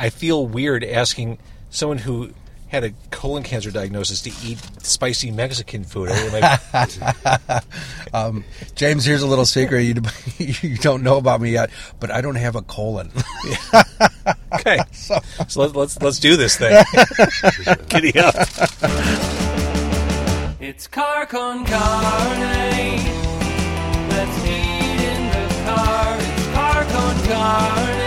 I feel weird asking someone who had a colon cancer diagnosis to eat spicy Mexican food. I like, um, James, here's a little secret you, you don't know about me yet, but I don't have a colon. okay, so, so let, let's let's do this thing. Giddy up. It's car con carne. Let's eat in the car. It's car con carne.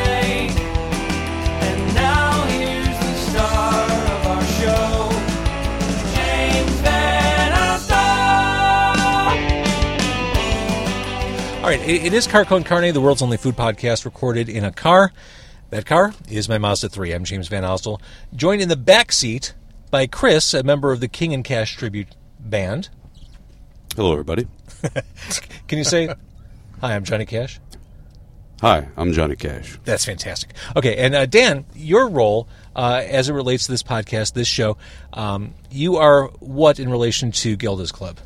Right, it, it is Car Con Carne, the world's only food podcast recorded in a car. That car is my Mazda 3. I'm James VanOsdol, joined in the back seat by Chris, a member of the King and Cash tribute band. Hello, everybody. Can you say, Hi, I'm Johnny Cash? Hi, I'm Johnny Cash. That's fantastic. Okay, and uh, Dan, your role uh, as it relates to this podcast, this show, um, you are what in relation to Gilda's Club?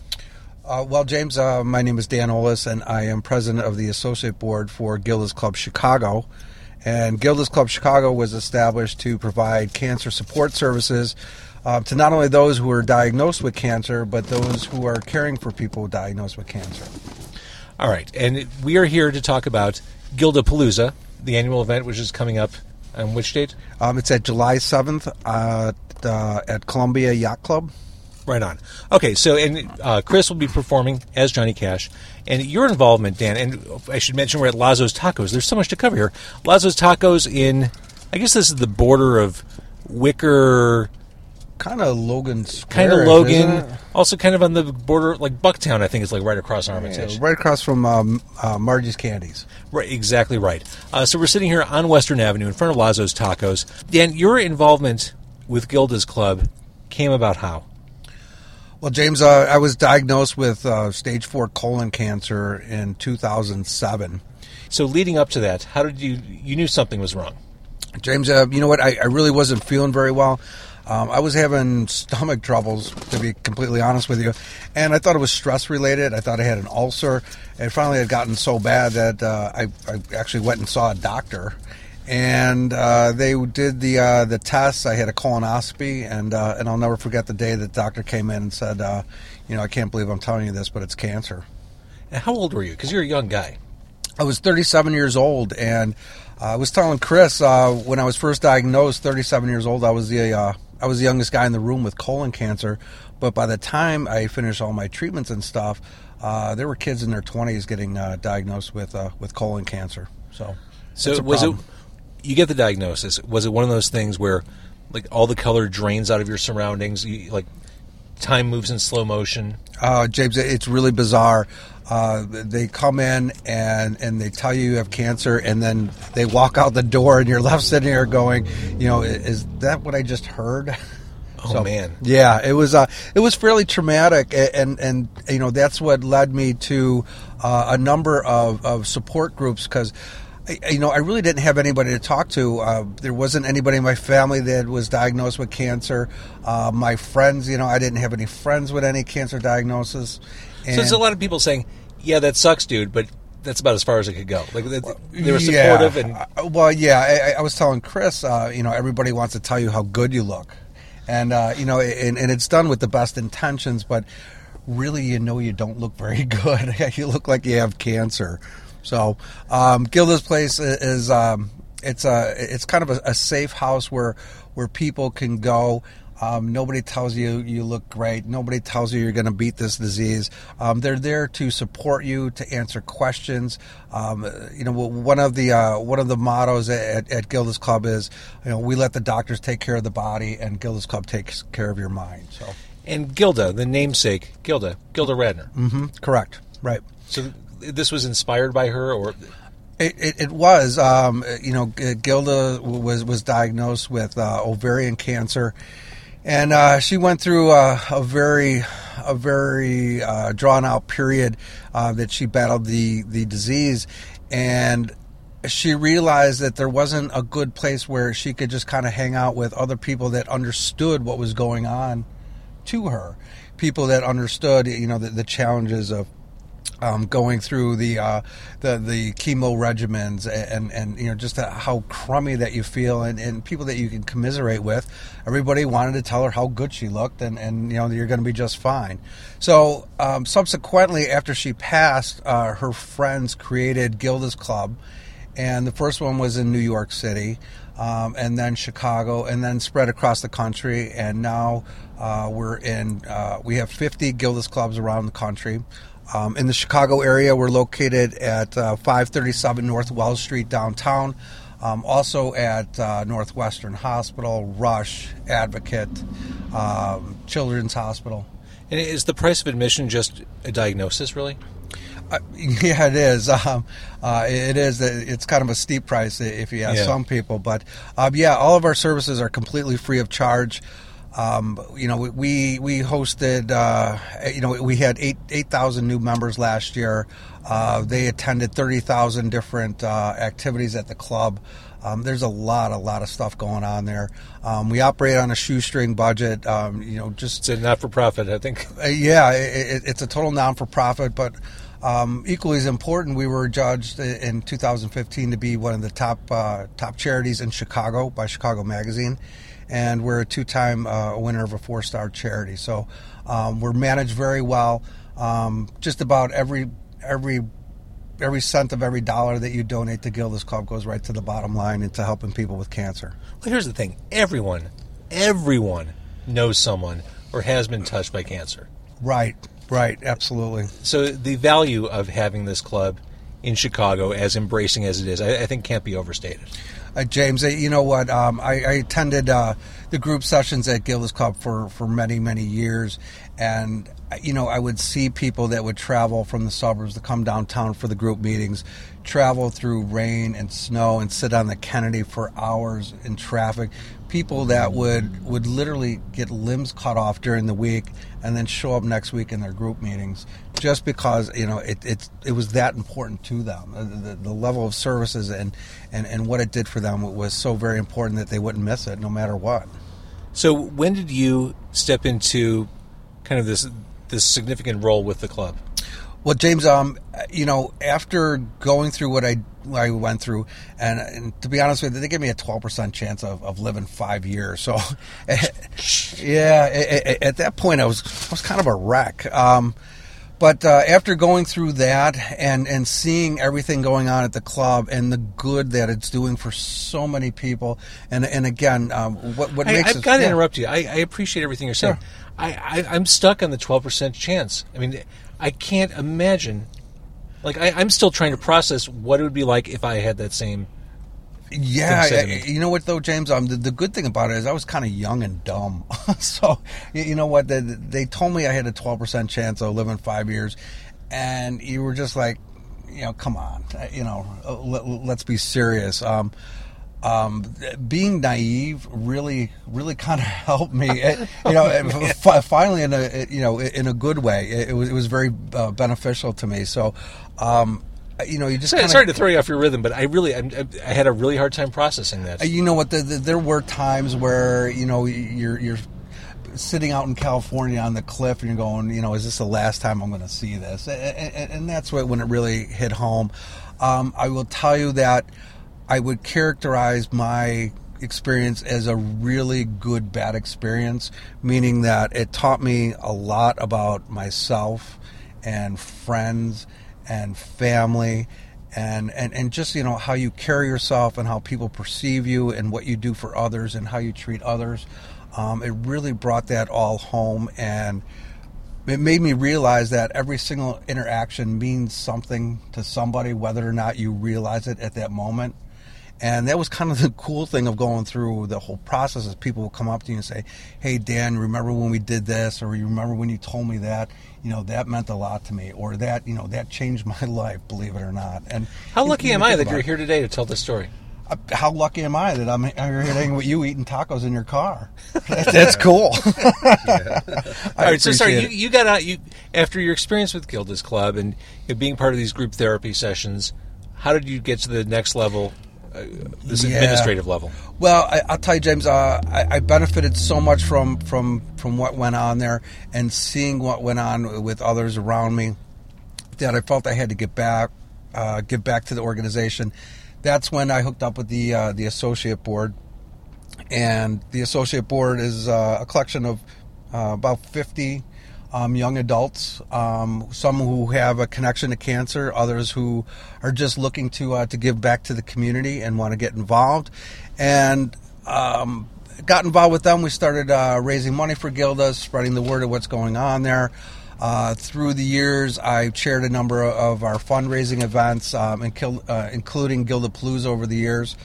Uh, well, James, uh, my name is Dan Olis, and I am president of the associate board for Gilda's Club Chicago. And Gilda's Club Chicago was established to provide cancer support services uh, to not only those who are diagnosed with cancer, but those who are caring for people diagnosed with cancer. All right, and we are here to talk about Gilda Palooza, the annual event, which is coming up on which date? Um, it's at July 7th uh, uh, at Columbia Yacht Club. Right on. Okay, so and uh, Chris will be performing as Johnny Cash, and your involvement, Dan. And I should mention we're at Lazo's Tacos. There's so much to cover here. Lazo's Tacos in, I guess this is the border of Wicker, kind of Logan kind of Logan, also kind of on the border, like Bucktown. I think it's like right across Armitage, yeah, right across from um, uh, Margie's Candies. Right, exactly right. Uh, so we're sitting here on Western Avenue in front of Lazo's Tacos. Dan, your involvement with Gilda's Club came about how? Well, James, uh, I was diagnosed with uh, stage four colon cancer in 2007. So, leading up to that, how did you you knew something was wrong? James, uh, you know what? I, I, really wasn't feeling very well. Um, I was having stomach troubles, to be completely honest with you, and I thought it was stress related. I thought I had an ulcer, and finally, it had gotten so bad that uh, I, I actually went and saw a doctor and uh, they did the uh, the tests. I had a colonoscopy, and uh, and I'll never forget the day that the doctor came in and said, uh, "You know, I can't believe I'm telling you this, but it's cancer." And how old were you? Because you're a young guy. I was 37 years old, and I was telling Chris uh, when I was first diagnosed, 37 years old. I was the uh, I was the youngest guy in the room with colon cancer, but by the time I finished all my treatments and stuff, there were kids in their 20s getting diagnosed with with colon cancer. So, so was it? You get the diagnosis. Was it one of those things where, like, all the color drains out of your surroundings? You, like, time moves in slow motion. Uh, James, it's really bizarre. Uh, they come in and and they tell you you have cancer, and then they walk out the door, and you're left sitting there going, you know, is that what I just heard? Oh so, man, yeah, it was uh, it was fairly traumatic, and and you know that's what led me to uh, a number of, of support groups because you know, I really didn't have anybody to talk to. Uh, there wasn't anybody in my family that was diagnosed with cancer. Uh, my friends, you know, I didn't have any friends with any cancer diagnosis. And so there's a lot of people saying, "Yeah, that sucks, dude," but that's about as far as it could go. Like they were supportive, yeah. and well, yeah. I, I was telling Chris, uh, you know, everybody wants to tell you how good you look, and uh, you know, and, and it's done with the best intentions, but really, you know, you don't look very good. you look like you have cancer. So um, Gilda's place is um, it's a it's kind of a, a, safe house where where people can go. Um, nobody tells you you look great. Nobody tells you you're going to beat this disease. Um, they're there to support you, to answer questions. Um, you know, one of the uh, one of the mottos at, at Gilda's Club is, you know, we let the doctors take care of the body, and Gilda's Club takes care of your mind. So, and Gilda, the namesake, Gilda, Gilda Radner. Mm-hmm, correct. Right. So this was inspired by her, or? It, it, it was. Um, you know, Gilda was was diagnosed with uh, ovarian cancer, and uh, she went through a, a very a very uh, drawn out period uh, that she battled the the disease, and she realized that there wasn't a good place where she could just kind of hang out with other people that understood what was going on to her, people that understood, you know, the, the challenges of um, going through the uh, the the chemo regimens and and you know just how crummy that you feel and, and people that you can commiserate with. Everybody wanted to tell her how good she looked and and you know you're going to be just fine. So um, subsequently, after she passed, uh, her friends created Gilda's Club, and the first one was in New York City. Um, and then Chicago, and then spread across the country. And now uh, we're in. Uh, we have 50 Gilda's clubs around the country. Um, in the Chicago area, we're located at uh, 537 North Wells Street downtown. Um, also at uh, Northwestern Hospital, Rush, Advocate, um, Children's Hospital. And is the price of admission just a diagnosis, really? Uh, yeah, it is. Um, uh, it is. It's kind of a steep price if you ask Yeah. some people, but um, yeah, all of our services are completely free of charge. Um, you know, we we hosted. Uh, you know, we had eight eight thousand new members last year. Uh, they attended thirty thousand different uh, activities at the club. Um, there's a lot, a lot of stuff going on there. Um, we operate on a shoestring budget. Um, you know, just It's a not for profit, I think. uh, yeah, it, it, it's a total non for profit, but um, equally as important, we were judged in 2015 to be one of the top uh, top charities in Chicago by Chicago Magazine, and we're a two time uh, winner of a four star charity. So um, we're managed very well. Um, just about every every every cent of every dollar that you donate to Gilda's Club goes right to the bottom line into helping people with cancer. Well, here's the thing everyone, everyone knows someone or has been touched by cancer. Right, right, absolutely. So the value of having this club in Chicago, as embracing as it is, I, I think can't be overstated. Uh, James, uh, you know what? Um, I, I attended uh, the group sessions at Gilda's Club for, for many, many years. And, uh, you know, I would see people that would travel from the suburbs to come downtown for the group meetings, travel through rain and snow and sit on the Kennedy for hours in traffic. People that would, would literally get limbs cut off during the week and then show up next week in their group meetings just because, you know, it, it's, it was that important to them. The, the level of services and, and, and what it did for them was so very important that they wouldn't miss it no matter what. So when did you step into kind of this this significant role with the club? Well, James, um, you know, after going through what I what I went through, and, and to be honest with you, they gave me a twelve percent chance of, of living five years. So, yeah, a- a- at that point, I was I was kind of a wreck. Um, but uh, after going through that and and seeing everything going on at the club and the good that it's doing for so many people, and and again, um, what what I, makes I've got to yeah. interrupt you. I, I appreciate everything you're saying. Sure. I, I, I'm stuck on the 12% chance. I mean, I can't imagine. Like, I, I'm still trying to process what it would be like if I had that same. Yeah, I- you know what though, James? Um, the, the good thing about it is I was kind of young and dumb. so you know what? They, they told me I had a twelve percent chance of living five years, and you were just like, you know, come on, uh, you know, uh, let, let's be serious. Um, um, being naive really, really kind of helped me. It- you know, and fi- finally in a you know in a good way. It, it was it was very uh, beneficial to me. So, um, you know, you just Sorry, kinda, sorry to throw you off your rhythm, but I really, I'm, I had a really hard time processing that. You know what? The, the, there were times where you know you're you're sitting out in California on the cliff and you're going, you know, is this the last time I'm going to see this? And, and, and that's what when it really hit home. Um, I will tell you that I would characterize my experience as a really good bad experience, meaning that it taught me a lot about myself and friends and family and, and, and just you know how you carry yourself and how people perceive you and what you do for others and how you treat others. Um, it really brought that all home and it made me realize that every single interaction means something to somebody whether or not you realize it at that moment and that was kind of the cool thing of going through the whole process is people will come up to you and say, Hey Dan, remember when we did this or you remember when you told me that? You know, that meant a lot to me or that, you know, that changed my life, believe it or not. And How lucky am I that you're here today to tell this story? Uh, How lucky am I that I'm here hanging with you eating tacos in your car? That's, that's cool. All right, so sorry, you, you got out you after your experience with Gilda's Club and you know, being part of these group therapy sessions. How did you get to the next level, this Yeah. administrative level? Well, I, I'll tell you, James. Uh, I, I benefited so much from from from what went on there, and seeing what went on with others around me. that I felt I had to get back, uh, give back to the organization. That's when I hooked up with the uh, the associate board, and the associate board is uh, a collection of uh, about fifty um, young adults, um, some who have a connection to cancer, others who are just looking to uh, to give back to the community and want to get involved, and um, got involved with them. We started uh, raising money for Gilda, spreading the word of what's going on there. Uh, through the years, I chaired a number of our fundraising events, um, kil- uh, including Gilda Palooza over the years,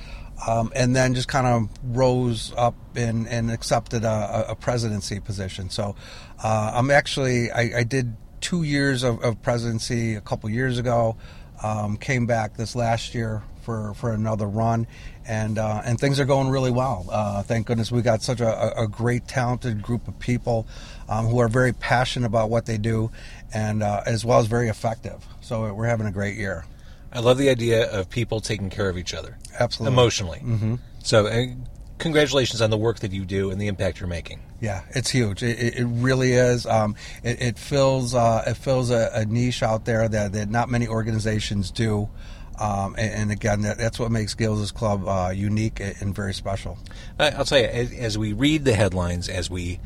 um, and then just kind of rose up and, and accepted a, a presidency position. So uh, I'm actually I, I did two years of, of presidency a couple years ago. Um, came back this last year for, for another run, and uh, and things are going really well. Uh, thank goodness we got such a, a great, talented group of people um, who are very passionate about what they do, and uh, as well as very effective. So we're having a great year. I love the idea of people taking care of each other Absolutely. emotionally. Mm-hmm. So, uh, congratulations on the work that you do and the impact you're making. Yeah, it's huge. It, it, really is. Um, it, it fills uh, it fills a, a niche out there that, that not many organizations do. Um, and, and again, that, that's what makes Gilda's Club uh, unique and very special. I'll tell you, as, as we read the headlines, as we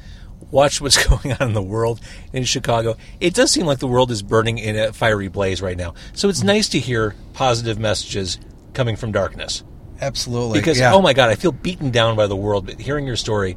watch what's going on in the world in Chicago, it does seem like the world is burning in a fiery blaze right now. So it's mm-hmm. nice to hear positive messages coming from darkness. Absolutely. Because, yeah. oh my God, I feel beaten down by the world, but hearing your story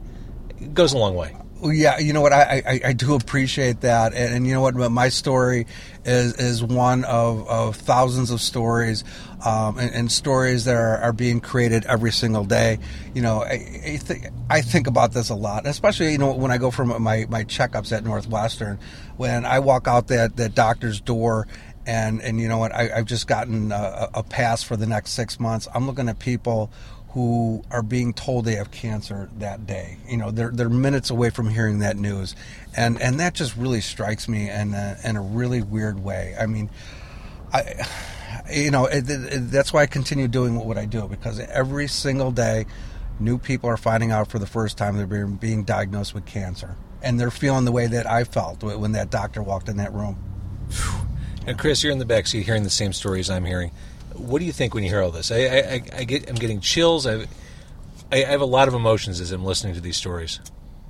goes a long way. Yeah, you know what? I, I, I do appreciate that, and, and you know what? My story is is one of, of thousands of stories, um, and, and stories that are, are being created every single day. You know, I, I think I think about this a lot, especially you know when I go for my my checkups at Northwestern, when I walk out that that doctor's door. And, and you know what? I, I've just gotten a, a pass for the next six months. I'm looking at people who are being told they have cancer that day. You know, they're they're minutes away from hearing that news, and and that just really strikes me in a, in a really weird way. I mean, I, you know, it, it, that's why I continue doing what I do because every single day, new people are finding out for the first time they're being, being diagnosed with cancer, and they're feeling the way that I felt when that doctor walked in that room. And Chris, you're in the backseat hearing the same stories I'm hearing. What do you think when you hear all this? I, I, I- get, I'm getting chills. I, I have a lot of emotions as I'm listening to these stories.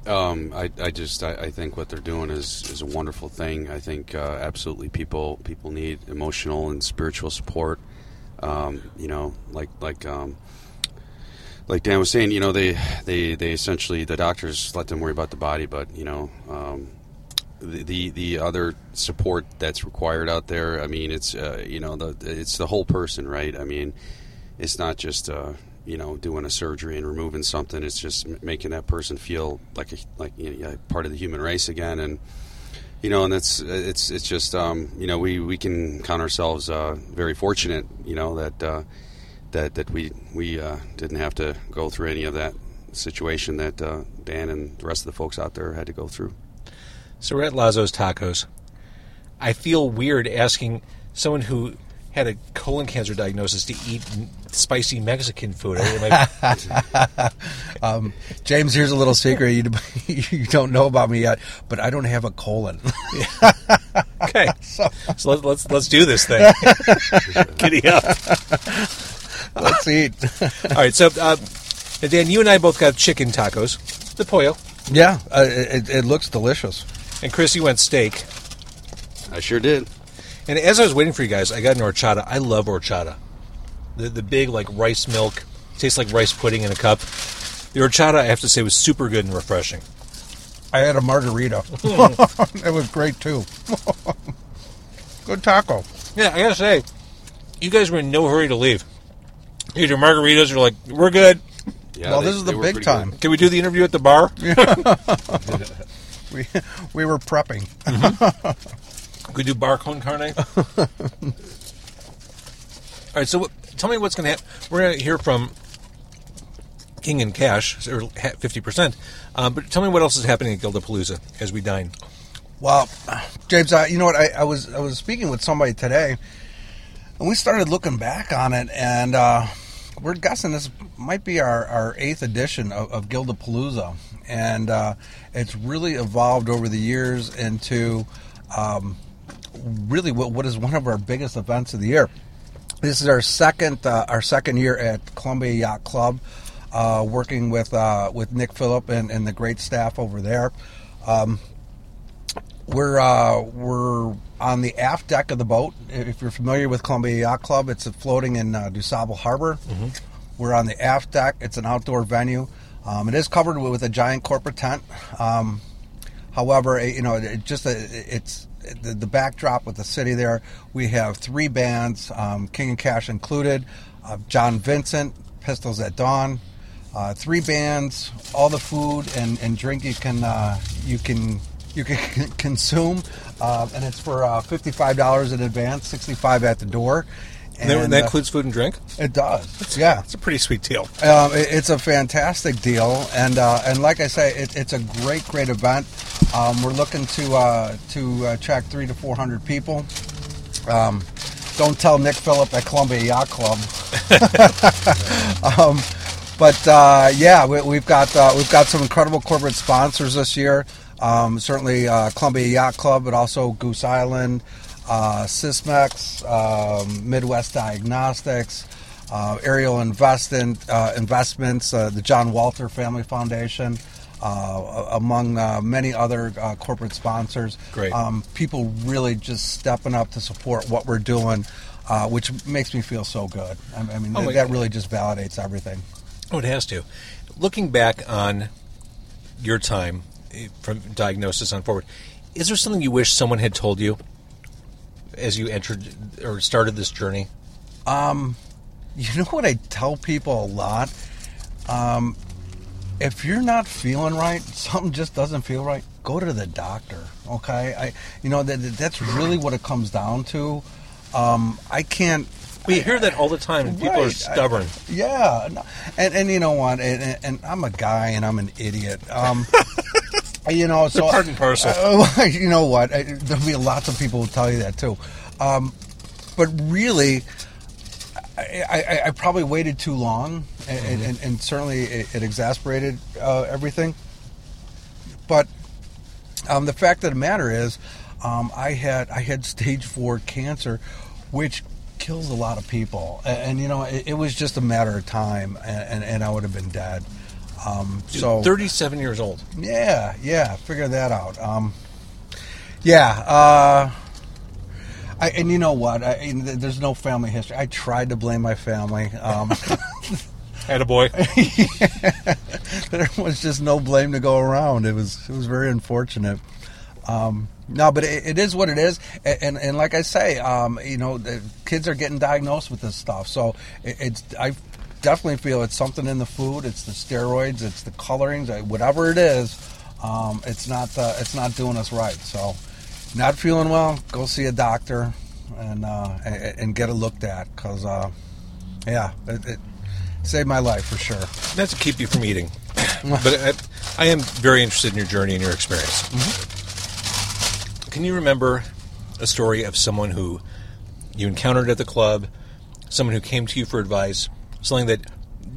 Um, I, I just I, I think what they're doing is, is a wonderful thing. I think uh, absolutely people people need emotional and spiritual support. Um, you know, like like um, like Dan was saying, you know, they they they essentially the doctors let them worry about the body, but you know. Um, the, the the other support that's required out there. I mean, it's uh, you know the it's the whole person, right? I mean, it's not just uh, you know doing a surgery and removing something. It's just making that person feel like a, like you know, part of the human race again, and you know, and that's it's it's just um, you know we we can count ourselves uh, very fortunate, you know that uh, that that we we uh, didn't have to go through any of that situation that uh, Dan and the rest of the folks out there had to go through. So we're at Lazo's Tacos. I feel weird asking someone who had a colon cancer diagnosis to eat spicy Mexican food. I- Um, James, here's a little secret you, you don't know about me yet, but I don't have a colon. okay, so let, let's let's do this thing. Giddy up! Let's eat. All right, so uh, Dan, you and I both got chicken tacos, the pollo, yeah, uh, it, it looks delicious. And Chris, you went steak. I sure did. And as I was waiting for you guys, I got an horchata. I love horchata. The the big like rice milk tastes like rice pudding in a cup. The horchata, I have to say, was super good and refreshing. I had a margarita. it was great too. Good taco. Yeah, I gotta say, you guys were in no hurry to leave. You your margaritas. You're like, we're good. Yeah, well, they- this is the big time. good. Can we do the interview at the bar? We we were prepping. Could we do bar con carne? All right. So, what, tell me what's going to happen. We're going to hear from King and Cash, or fifty percent. Um, but tell me what else is happening at Gildapalooza as we dine. Well, James, I, you know what? I, I was I was speaking with somebody today, and we started looking back on it, and uh, we're guessing this might be our, our eighth edition of, of Gildapalooza, and uh, it's really evolved over the years into um, really what, what is one of our biggest events of the year. This is our second uh, our second year at Columbia Yacht Club, uh, working with uh, with Nick Phillip and, and the great staff over there. Um, we're uh, we're on the aft deck of the boat. If you're familiar with Columbia Yacht Club, it's floating in uh, DuSable Harbor. We're on the aft deck. It's an outdoor venue. Um, it is covered with, a giant corporate tent. Um, however, you know, it just it's the, the backdrop with the city there. We have three bands, um, King and Cash included. Uh, John Vincent, Pistols at Dawn. Uh, three bands, all the food and, and drink you can uh, you can you can consume, uh, and it's for uh, fifty five dollars in advance, sixty five at the door. And that, that uh, includes food and drink. it does, yeah. It's a pretty sweet deal. Um, it- it's a fantastic deal, and uh, and like I say, it, it's a great, great event. Um, we're looking to uh, to uh, attract three to four hundred people. Um, don't tell Nick Phillip at Columbia Yacht Club. um, but uh, yeah, we, we've got uh, we've got some incredible corporate sponsors this year. Um, certainly uh, Columbia Yacht Club, but also Goose Island, uh, Sysmex, um, Midwest Diagnostics, uh, Ariel Investment, uh, Investments, uh, the John Walter Family Foundation, uh, among uh, many other uh, corporate sponsors. Great. Um, people really just stepping up to support what we're doing, uh, which makes me feel so good. I, I mean, Oh my that really just validates everything. Oh, it has to. Looking back on your time eh, from diagnosis on forward, is there something you wish someone had told you as you entered or started this journey? Um, you know what I tell people a lot? Um, if you're not feeling right, something just doesn't feel right, go to the doctor. Okay, I, you know that that's really what it comes down to. Um, I can't. We hear that all the time, people are stubborn. Yeah, and and you know what? And, and I'm a guy, and I'm an idiot. Um, you know, so part and parcel. Uh, you know what? I, there'll be lots of people who tell you that too. Um, but really, I, I, I probably waited too long, and, and, and certainly it, it exasperated uh, everything. But um, the fact of the matter is, um, I had I had stage four cancer, which kills a lot of people, and, and you know it, it was just a matter of time, and, and, and I would have been dead. Um, so 37 years old. yeah, yeah, figure that out. Um, yeah, uh, I, and you know what? I, there's no family history. I tried to blame my family. Um, Had a boy. there was just no blame to go around. It was it was very unfortunate. Um, no, but it, it is what it is, and and, and like I say, um, you know, the kids are getting diagnosed with this stuff. So it, it's I definitely feel it's something in the food. It's the steroids. It's the colorings. uh, Whatever it is, um, it's not uh, it's not doing us right. So, not feeling well, go see a doctor and uh, and, and get it looked at because uh, yeah, it, it saved my life for sure. Not to keep you from eating, but I, I am very interested in your journey and your experience. Can you remember a story of someone who you encountered at the club, someone who came to you for advice, something that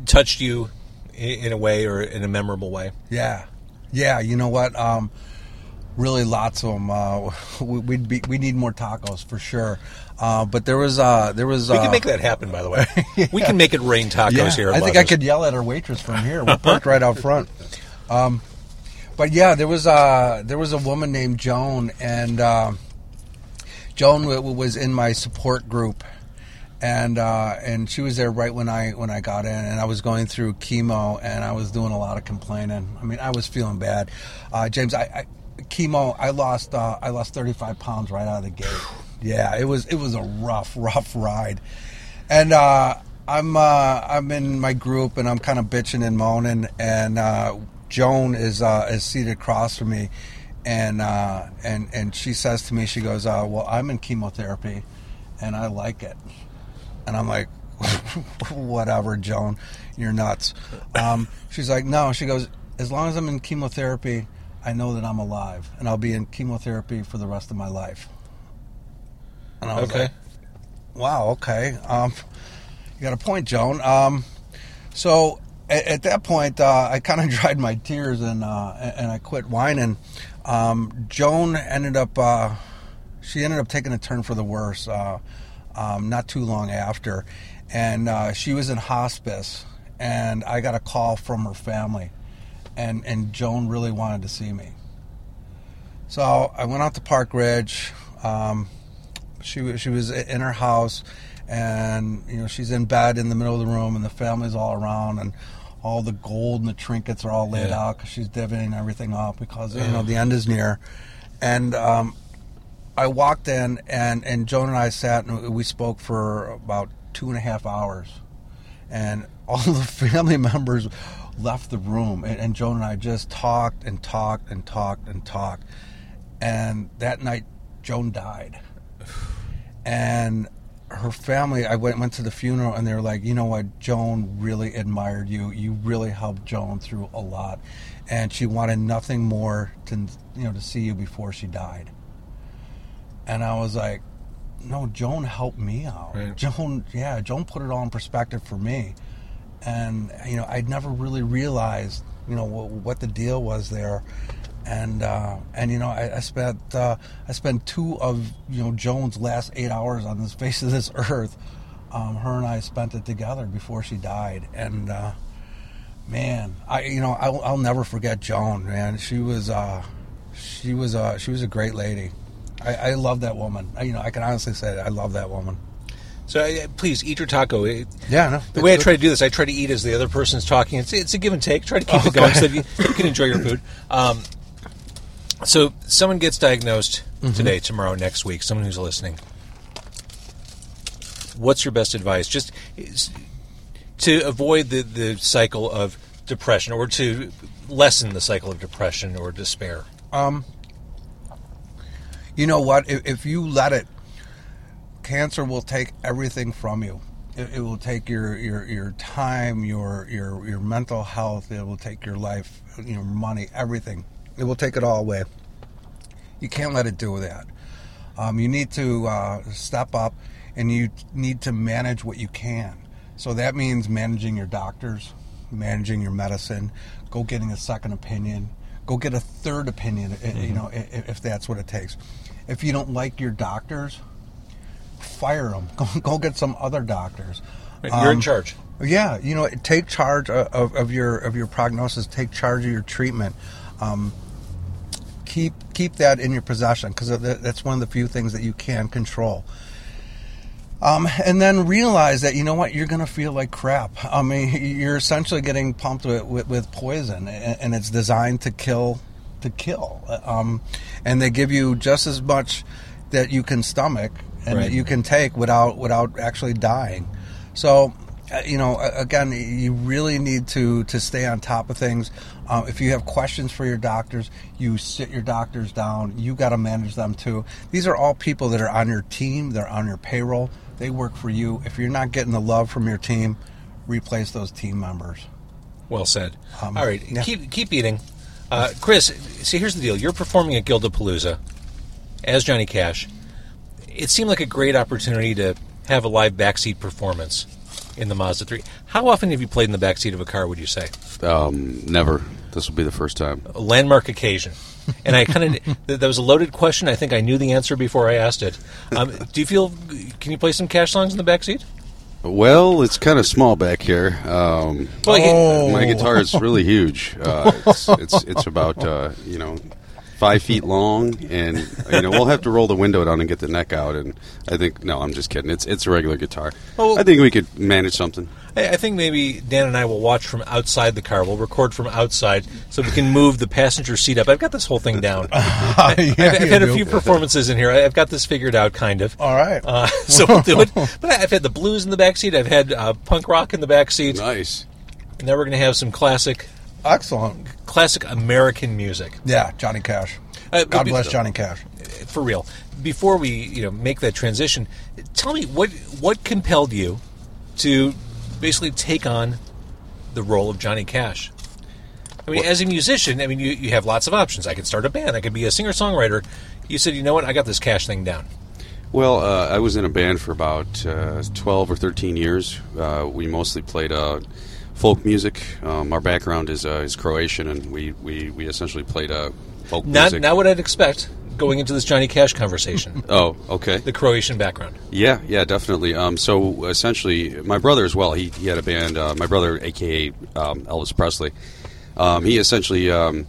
touched you in a way or in a memorable way? Yeah, yeah. You know what? Um, really, lots of them. Uh, we, we'd be, we need more tacos for sure. Uh, but there was uh, there was. We uh, can make that happen, by the way. We can make it rain tacos yeah, here. I think I could yell at our waitress from here. We're parked right out front. Um, but yeah, there was uh, there was a woman named Joan, and uh, Joan was in my support group, and uh, and she was there right when I when I got in, and I was going through chemo, and I was doing a lot of complaining. I mean, I was feeling bad. Uh, James, I, I chemo, I lost uh, I lost thirty five pounds right out of the gate. Yeah, it was it was a rough rough ride, and uh, I'm uh, I'm in my group, and I'm kind of bitching and moaning, and uh, Joan is uh, is seated across from me. And uh, and and she says to me, she goes, uh, "Well, I'm in chemotherapy, and I like it." And I'm like, whatever, Joan, you're nuts. Um, she's like, no. She goes, as long as I'm in chemotherapy, I know that I'm alive, and I'll be in chemotherapy for the rest of my life. And I was Okay. like, wow, okay. Um, you got a point, Joan. Um, so at, at that point, uh, I kind of dried my tears and uh, and I quit whining. Um, Joan ended up uh, she ended up taking a turn for the worse uh, um, not too long after, and uh, she was in hospice, and I got a call from her family, and and Joan really wanted to see me. So I went out to Park Ridge. Um, she was she was in her house, and you know she's in bed in the middle of the room, and the family's all around, and all the gold and the trinkets are all laid Yeah. out because she's divvying everything up because you know the end is near, and um, I walked in, and and Joan and I sat and we spoke for about two and a half hours, and all the family members left the room, and, and Joan and I just talked and talked and talked and talked, and that night Joan died, and her family. I went went to the funeral, and they were like, you know what, Joan really admired you. You really helped Joan through a lot, and she wanted nothing more to you know to see you before she died. And I was like, no, Joan helped me out. Right. Joan, yeah, Joan put it all in perspective for me. And, you know, I'd never really realized, you know, what, what the deal was there. And, uh, and you know, I, I spent, uh, I spent two of, you know, Joan's last eight hours on this face of this earth. Um, her and I spent it together before she died. And, uh, man, I, you know, I'll, I'll never forget Joan, man. She was, uh, she was, uh, she was a great lady. I, I love that woman. I, you know, I can honestly say that I love that woman. So uh, please eat your taco. It- Yeah, no. The way I try to do this, I try to eat as the other person's talking. It's, it's a give and take. Try to keep it going so you, you can enjoy your food. Um, so, someone gets diagnosed today, tomorrow, next week. Someone who's listening. What's your best advice? Just to avoid the, the cycle of depression, or to lessen the cycle of depression or despair. Um, you know what? If, if you let it, cancer will take everything from you. It, it will take your, your, your time, your, your your mental health. It will take your life, your money, everything. It will take it all away. You can't let it do that. Um, you need to uh, step up, and you need to manage what you can. So that means managing your doctors, managing your medicine, go getting a second opinion, go get a third opinion. i- You know, if that's what it takes. If you don't like your doctors, fire them. Go, go get some other doctors. You're in Um, charge. yeah, you know, take charge of, of, of your of your prognosis. Take charge of your treatment. Um, keep keep that in your possession because that's one of the few things that you can control. Um, and then realize that you know what you're going to feel like crap. I mean, you're essentially getting pumped with, with, with poison, and, and it's designed to kill, to kill. Um, and they give you just as much that you can stomach and Right. that you can take without without actually dying. So, uh, you know, again, you really need to to stay on top of things. Um, if you have questions for your doctors, you sit your doctors down. You got to manage them too. These are all people that are on your team. They're on your payroll. They work for you. If you're not getting the love from your team, replace those team members. Well said. Um, All right, yeah. keep keep eating. Uh, Chris, see, here's the deal. You're performing at Gilda Palooza as Johnny Cash. It seemed like a great opportunity to have a live backseat performance in the Mazda 3. How often have you played in the backseat of a car, would you say? Um, never. This will be the first time. A landmark occasion. And I kind of, that was a loaded question. I think I knew the answer before I asked it. Um, do you feel, can you play some Cash songs in the backseat? Well, it's kind of small back here. Um, Oh. My guitar is really huge. Uh, it's, it's it's about uh, you know five feet long, and you know we'll have to roll the window down and get the neck out. And I think no, I'm just kidding. It's it's a regular guitar. Oh. I think we could manage something. I, I think maybe Dan and I will watch from outside the car. We'll record from outside so we can move the passenger seat up. I've got this whole thing down. I've, I've had a few performances in here. I- I've got this figured out, kind of. All right. Uh, so we'll do it. But I've had the blues in the back seat. I've had uh, punk rock in the back seat. Nice. Now we're going to have some classic, Excellent. classic American music. Yeah, Johnny Cash. Uh, God but- bless Johnny Cash. for real. Before we, you know, make that transition, tell me what what compelled you to basically take on the role of Johnny Cash. I mean, as a musician, I mean, you, you have lots of options. I could start a band. I could be a singer songwriter. You said, you know what? I got this Cash thing down. Well, uh, I was in a band for about uh, 12 or 13 years. Uh, we mostly played uh, folk music. Um, our background is uh, is Croatian, and we, we, we essentially played uh, folk Not music. not what I'd expect. going into this Johnny Cash conversation? Oh, okay. the Croatian background. Yeah, yeah, definitely. Um, so essentially, my brother as well. He, he had a band. Uh, my brother, aka um, Elvis Presley. Um, he essentially um,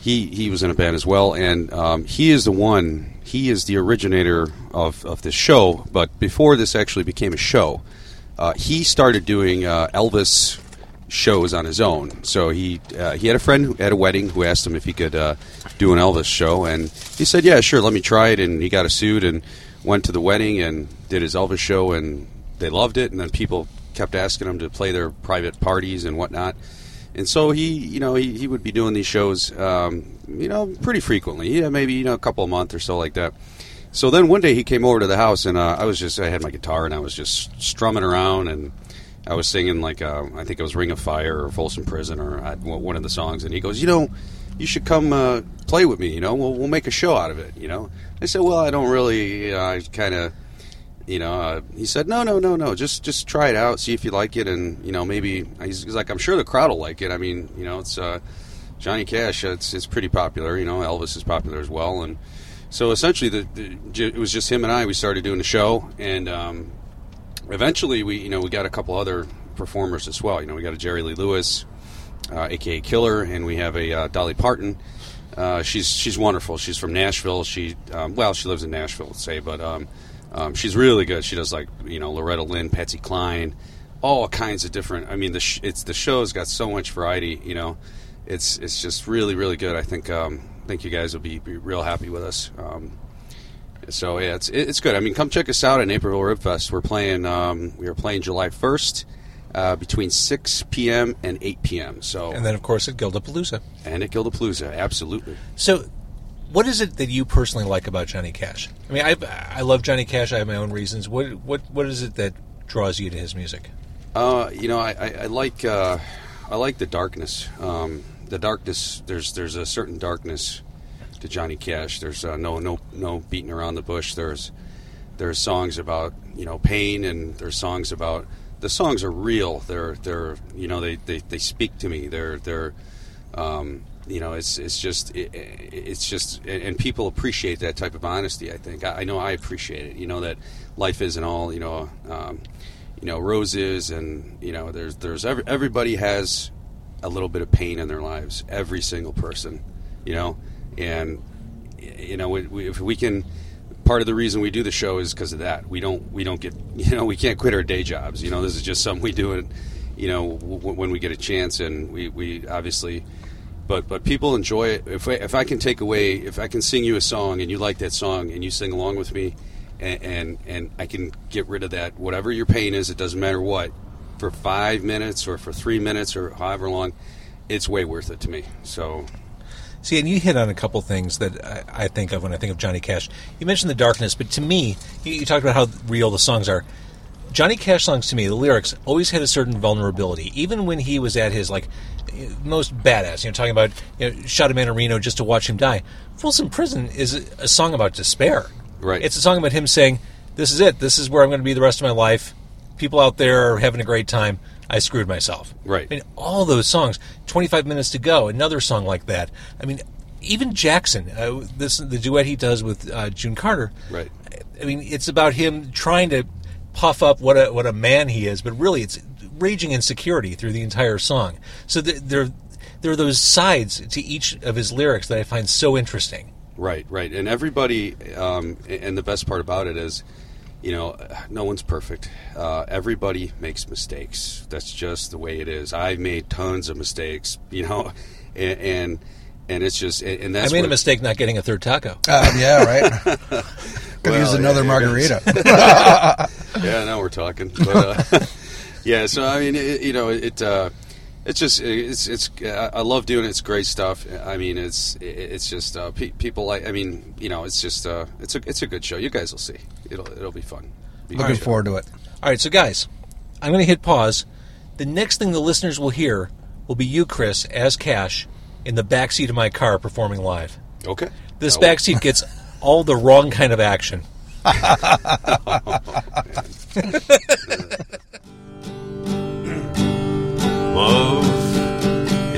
he he was in a band as well, and um, he is the one. He is the originator of of this show. But before this actually became a show, uh, he started doing uh, Elvis shows on his own. So he uh, he had a friend at a wedding who asked him if he could uh, do an Elvis show, and he said, "Yeah, sure, let me try it." And he got a suit and went to the wedding and did his Elvis show, and they loved it. And then people kept asking him to play their private parties and whatnot. And so he, you know, he, he would be doing these shows, um, you know, pretty frequently. Yeah, maybe you know a couple a month or so like that. So then one day he came over to the house, and uh, I was just I had my guitar and I was just strumming around, and I was singing like uh, I think it was Ring of Fire or Folsom Prison or uh, one of the songs, and he goes, you know, you should come uh, play with me. You know, we'll we'll make a show out of it. You know, I said, well, I don't really, you know, I kind of. You know, uh, he said, "No, no, no, no. Just, just try it out, see if you like it, and you know, maybe." He's, he's like, "I'm sure the crowd will like it. I mean, you know, it's uh, Johnny Cash. It's, it's pretty popular. You know, Elvis is popular as well, and so essentially, the, the it was just him and I. We started doing the show, and um, eventually, we you know we got a couple other performers as well. You know, we got a Jerry Lee Lewis, uh, aka Killer, and we have a uh, Dolly Parton. Uh, she's she's wonderful. She's from Nashville. She um, well, she lives in Nashville, let's say, but um, um, she's really good. She does like you know Loretta Lynn, Patsy Cline, all kinds of different. I mean, the sh- it's the show's got so much variety. You know, it's it's just really really good. I think um, I think you guys will be, be real happy with us. So yeah, it's it's good. I mean, come check us out at Naperville Rib Fest. We're playing um, we are playing July first. Uh, between 6 p.m. and 8 p.m. So And then, of course, at Gildapalooza. and at Gildapalooza, absolutely. So, what is it that you personally like about Johnny Cash? I mean, I I love Johnny Cash. I have my own reasons. What what what is it that draws you to his music? Uh, you know, I, I, I like uh, I like the darkness. Um, the darkness. There's there's a certain darkness to Johnny Cash. There's uh, no no no beating around the bush. There's there's songs about you know pain, and there's songs about the songs are real. They're they're you know they, they, they speak to me. They're they're um, you know it's it's just it, it's just and people appreciate that type of honesty. I think I, I know I appreciate it. You know that life isn't all you know. Um, you know roses and you know there's there's every, everybody has a little bit of pain in their lives every single person you know and you know if we can part of the reason we do the show is because of that we don't we don't get you know we can't quit our day jobs you know this is just something we do it you know w- when we get a chance and we, we obviously but but people enjoy it if if I can take away if I can sing you a song and you like that song and you sing along with me and, and and I can get rid of that whatever your pain is. It doesn't matter what for five minutes or for three minutes or however long. It's way worth it to me. So See, and you hit on a couple things that I, I think of when I think of Johnny Cash. You mentioned the darkness, but to me, you, you talked about how real the songs are. Johnny Cash songs to me, the lyrics always had a certain vulnerability, even when he was at his like most badass. You know, talking about you know, shot a man in Reno just to watch him die. Folsom Prison is a, a song about despair. Right. It's a song about him saying, "This is it. This is where I'm going to be the rest of my life. People out there are having a great time. I screwed myself." Right. I mean, all those songs. 25 minutes to go. Another song like that. I mean, even Jackson. Uh, this the duet he does with uh, June Carter. Right. I mean, it's about him trying to puff up what a what a man he is, but really it's raging insecurity through the entire song. So th- there there are those sides to each of his lyrics that I find so interesting. Right, right, and everybody, um, and the best part about it is, you know, no one's perfect. Uh, everybody makes mistakes. That's just the way it is. I've made tons of mistakes, you know, and and, and it's just, and that's I made a mistake not getting a third taco. Uh, yeah, right. Could Well, use another yeah, margarita. yeah, now we're talking. But, uh, yeah, so I mean, it, you know, it. It's just it's it's I I love doing it. It's great stuff. I mean, it's it's just uh, pe- people like. I mean, you know, it's just uh, it's a it's a good show. You guys will see. It'll it'll be fun. Be Looking good show. forward to it. All right, so guys, I'm going to hit pause. The next thing the listeners will hear will be you, Chris, as Cash, in the backseat of my car performing live. Okay. This That will- backseat gets all the wrong kind of action. Love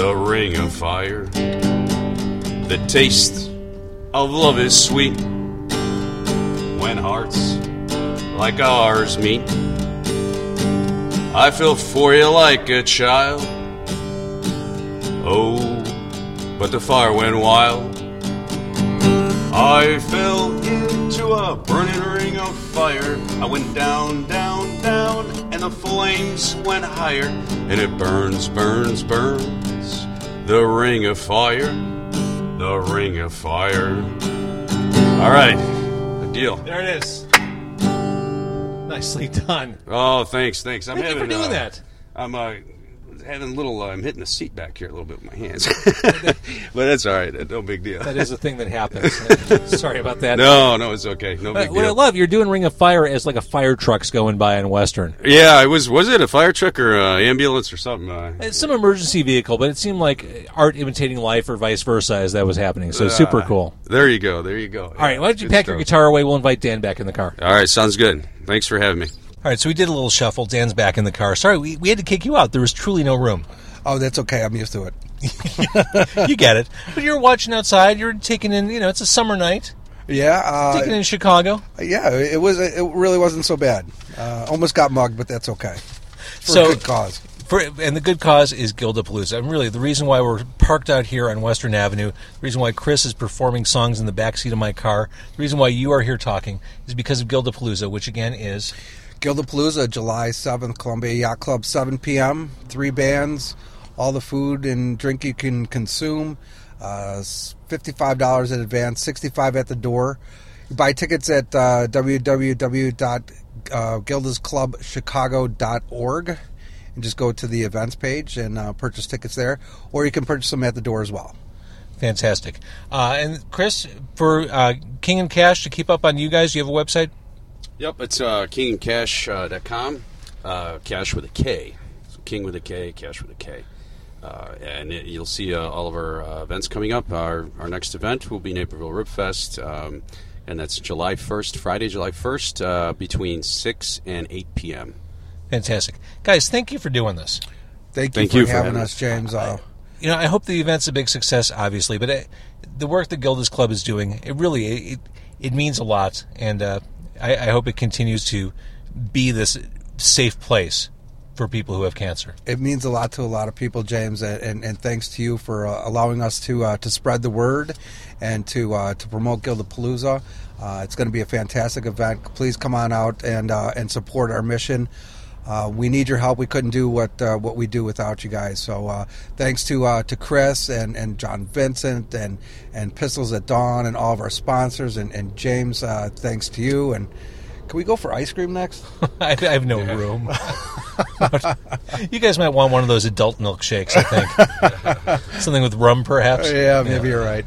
the ring of fire. The taste of love is sweet when hearts like ours meet. I feel for you like a child. Oh, but the fire went wild. I fell into a burning ring of fire. I went down, down, down, and the flames went higher. And it burns, burns, burns. The ring of fire, the ring of fire. All right, a deal. There it is. Nicely done. Oh, thanks, thanks. I'm Thank you for doing uh, that. I'm uh, having a little. Uh, I'm hitting the seat back here a little bit with my hands, but that's all right. No big deal. That is a thing that happens. Sorry about that. No, no, it's okay. No big what I deal. love, you're doing Ring of Fire as like a fire truck's going by in Western. Yeah, I was. Was it a fire truck or uh, ambulance or something? Uh, It's some emergency vehicle, but it seemed like art imitating life or vice versa as that was happening. So super uh, cool. There you go. There you go. All right, why don't you pack your guitar away? We'll invite Dan back in the car. All right, sounds good. Thanks for having me. All right, so we did a little shuffle. Dan's back in the car. Sorry, we, we had to kick you out. There was truly no room. Oh, that's okay. I'm used to it. You get it. But you're watching outside. You're taking in, you know, it's a summer night. Yeah, uh, Taking in Chicago. yeah. It was. It really wasn't so bad. Uh, almost got mugged, but that's okay. For So- a good cause. For, and the good cause is Gildapalooza. And really, the reason why we're parked out here on Western Avenue, the reason why Chris is performing songs in the backseat of my car, the reason why you are here talking is because of Gildapalooza, which again is Gildapalooza, July 7th, Columbia Yacht Club, 7 p.m. Three bands, all the food and drink you can consume. Uh, $55 in advance, 65 at the door. You buy tickets at uh, www.gildasclubchicago.org and just go to the events page and uh, purchase tickets there. Or you can purchase them at the door as well. fantastic. Uh, and Chris, for uh, King and Kash to keep up on you guys, you have a website? Yep, it's uh, kingandkash.com. Uh, cash with a K. So king with a K, cash with a K. Uh, and it, you'll see uh, all of our uh, events coming up. Our, our next event will be Naperville Rib Fest, um, and that's July 1st, Friday, July 1st, uh, between 6 and 8 p.m. Fantastic. Guys, thank you for doing this. Thank you Thank for you for having having us, us. James. Uh, you know, I hope the event's a big success, obviously, but it, the work that Gilda's Club is doing, it really it, it means a lot, and uh, I, I hope it continues to be this safe place for people who have cancer. it means a lot to a lot of people, James, and, and, thanks to you for uh, allowing us to uh, to spread the word and to uh, to promote Gildapalooza. Uh, it's going to be a fantastic event. Please come on out and uh, and support our mission. Uh, we need your help. We couldn't do what uh, what we do without you guys. So uh, thanks to uh, to Chris and, and John Vincent and and Pistols at Dawn and all of our sponsors and, and James. Uh, thanks to you. And can we go for ice cream next? I, I have no room. you guys might want one of those adult milkshakes, I think. Something with rum, perhaps. yeah, maybe you're right.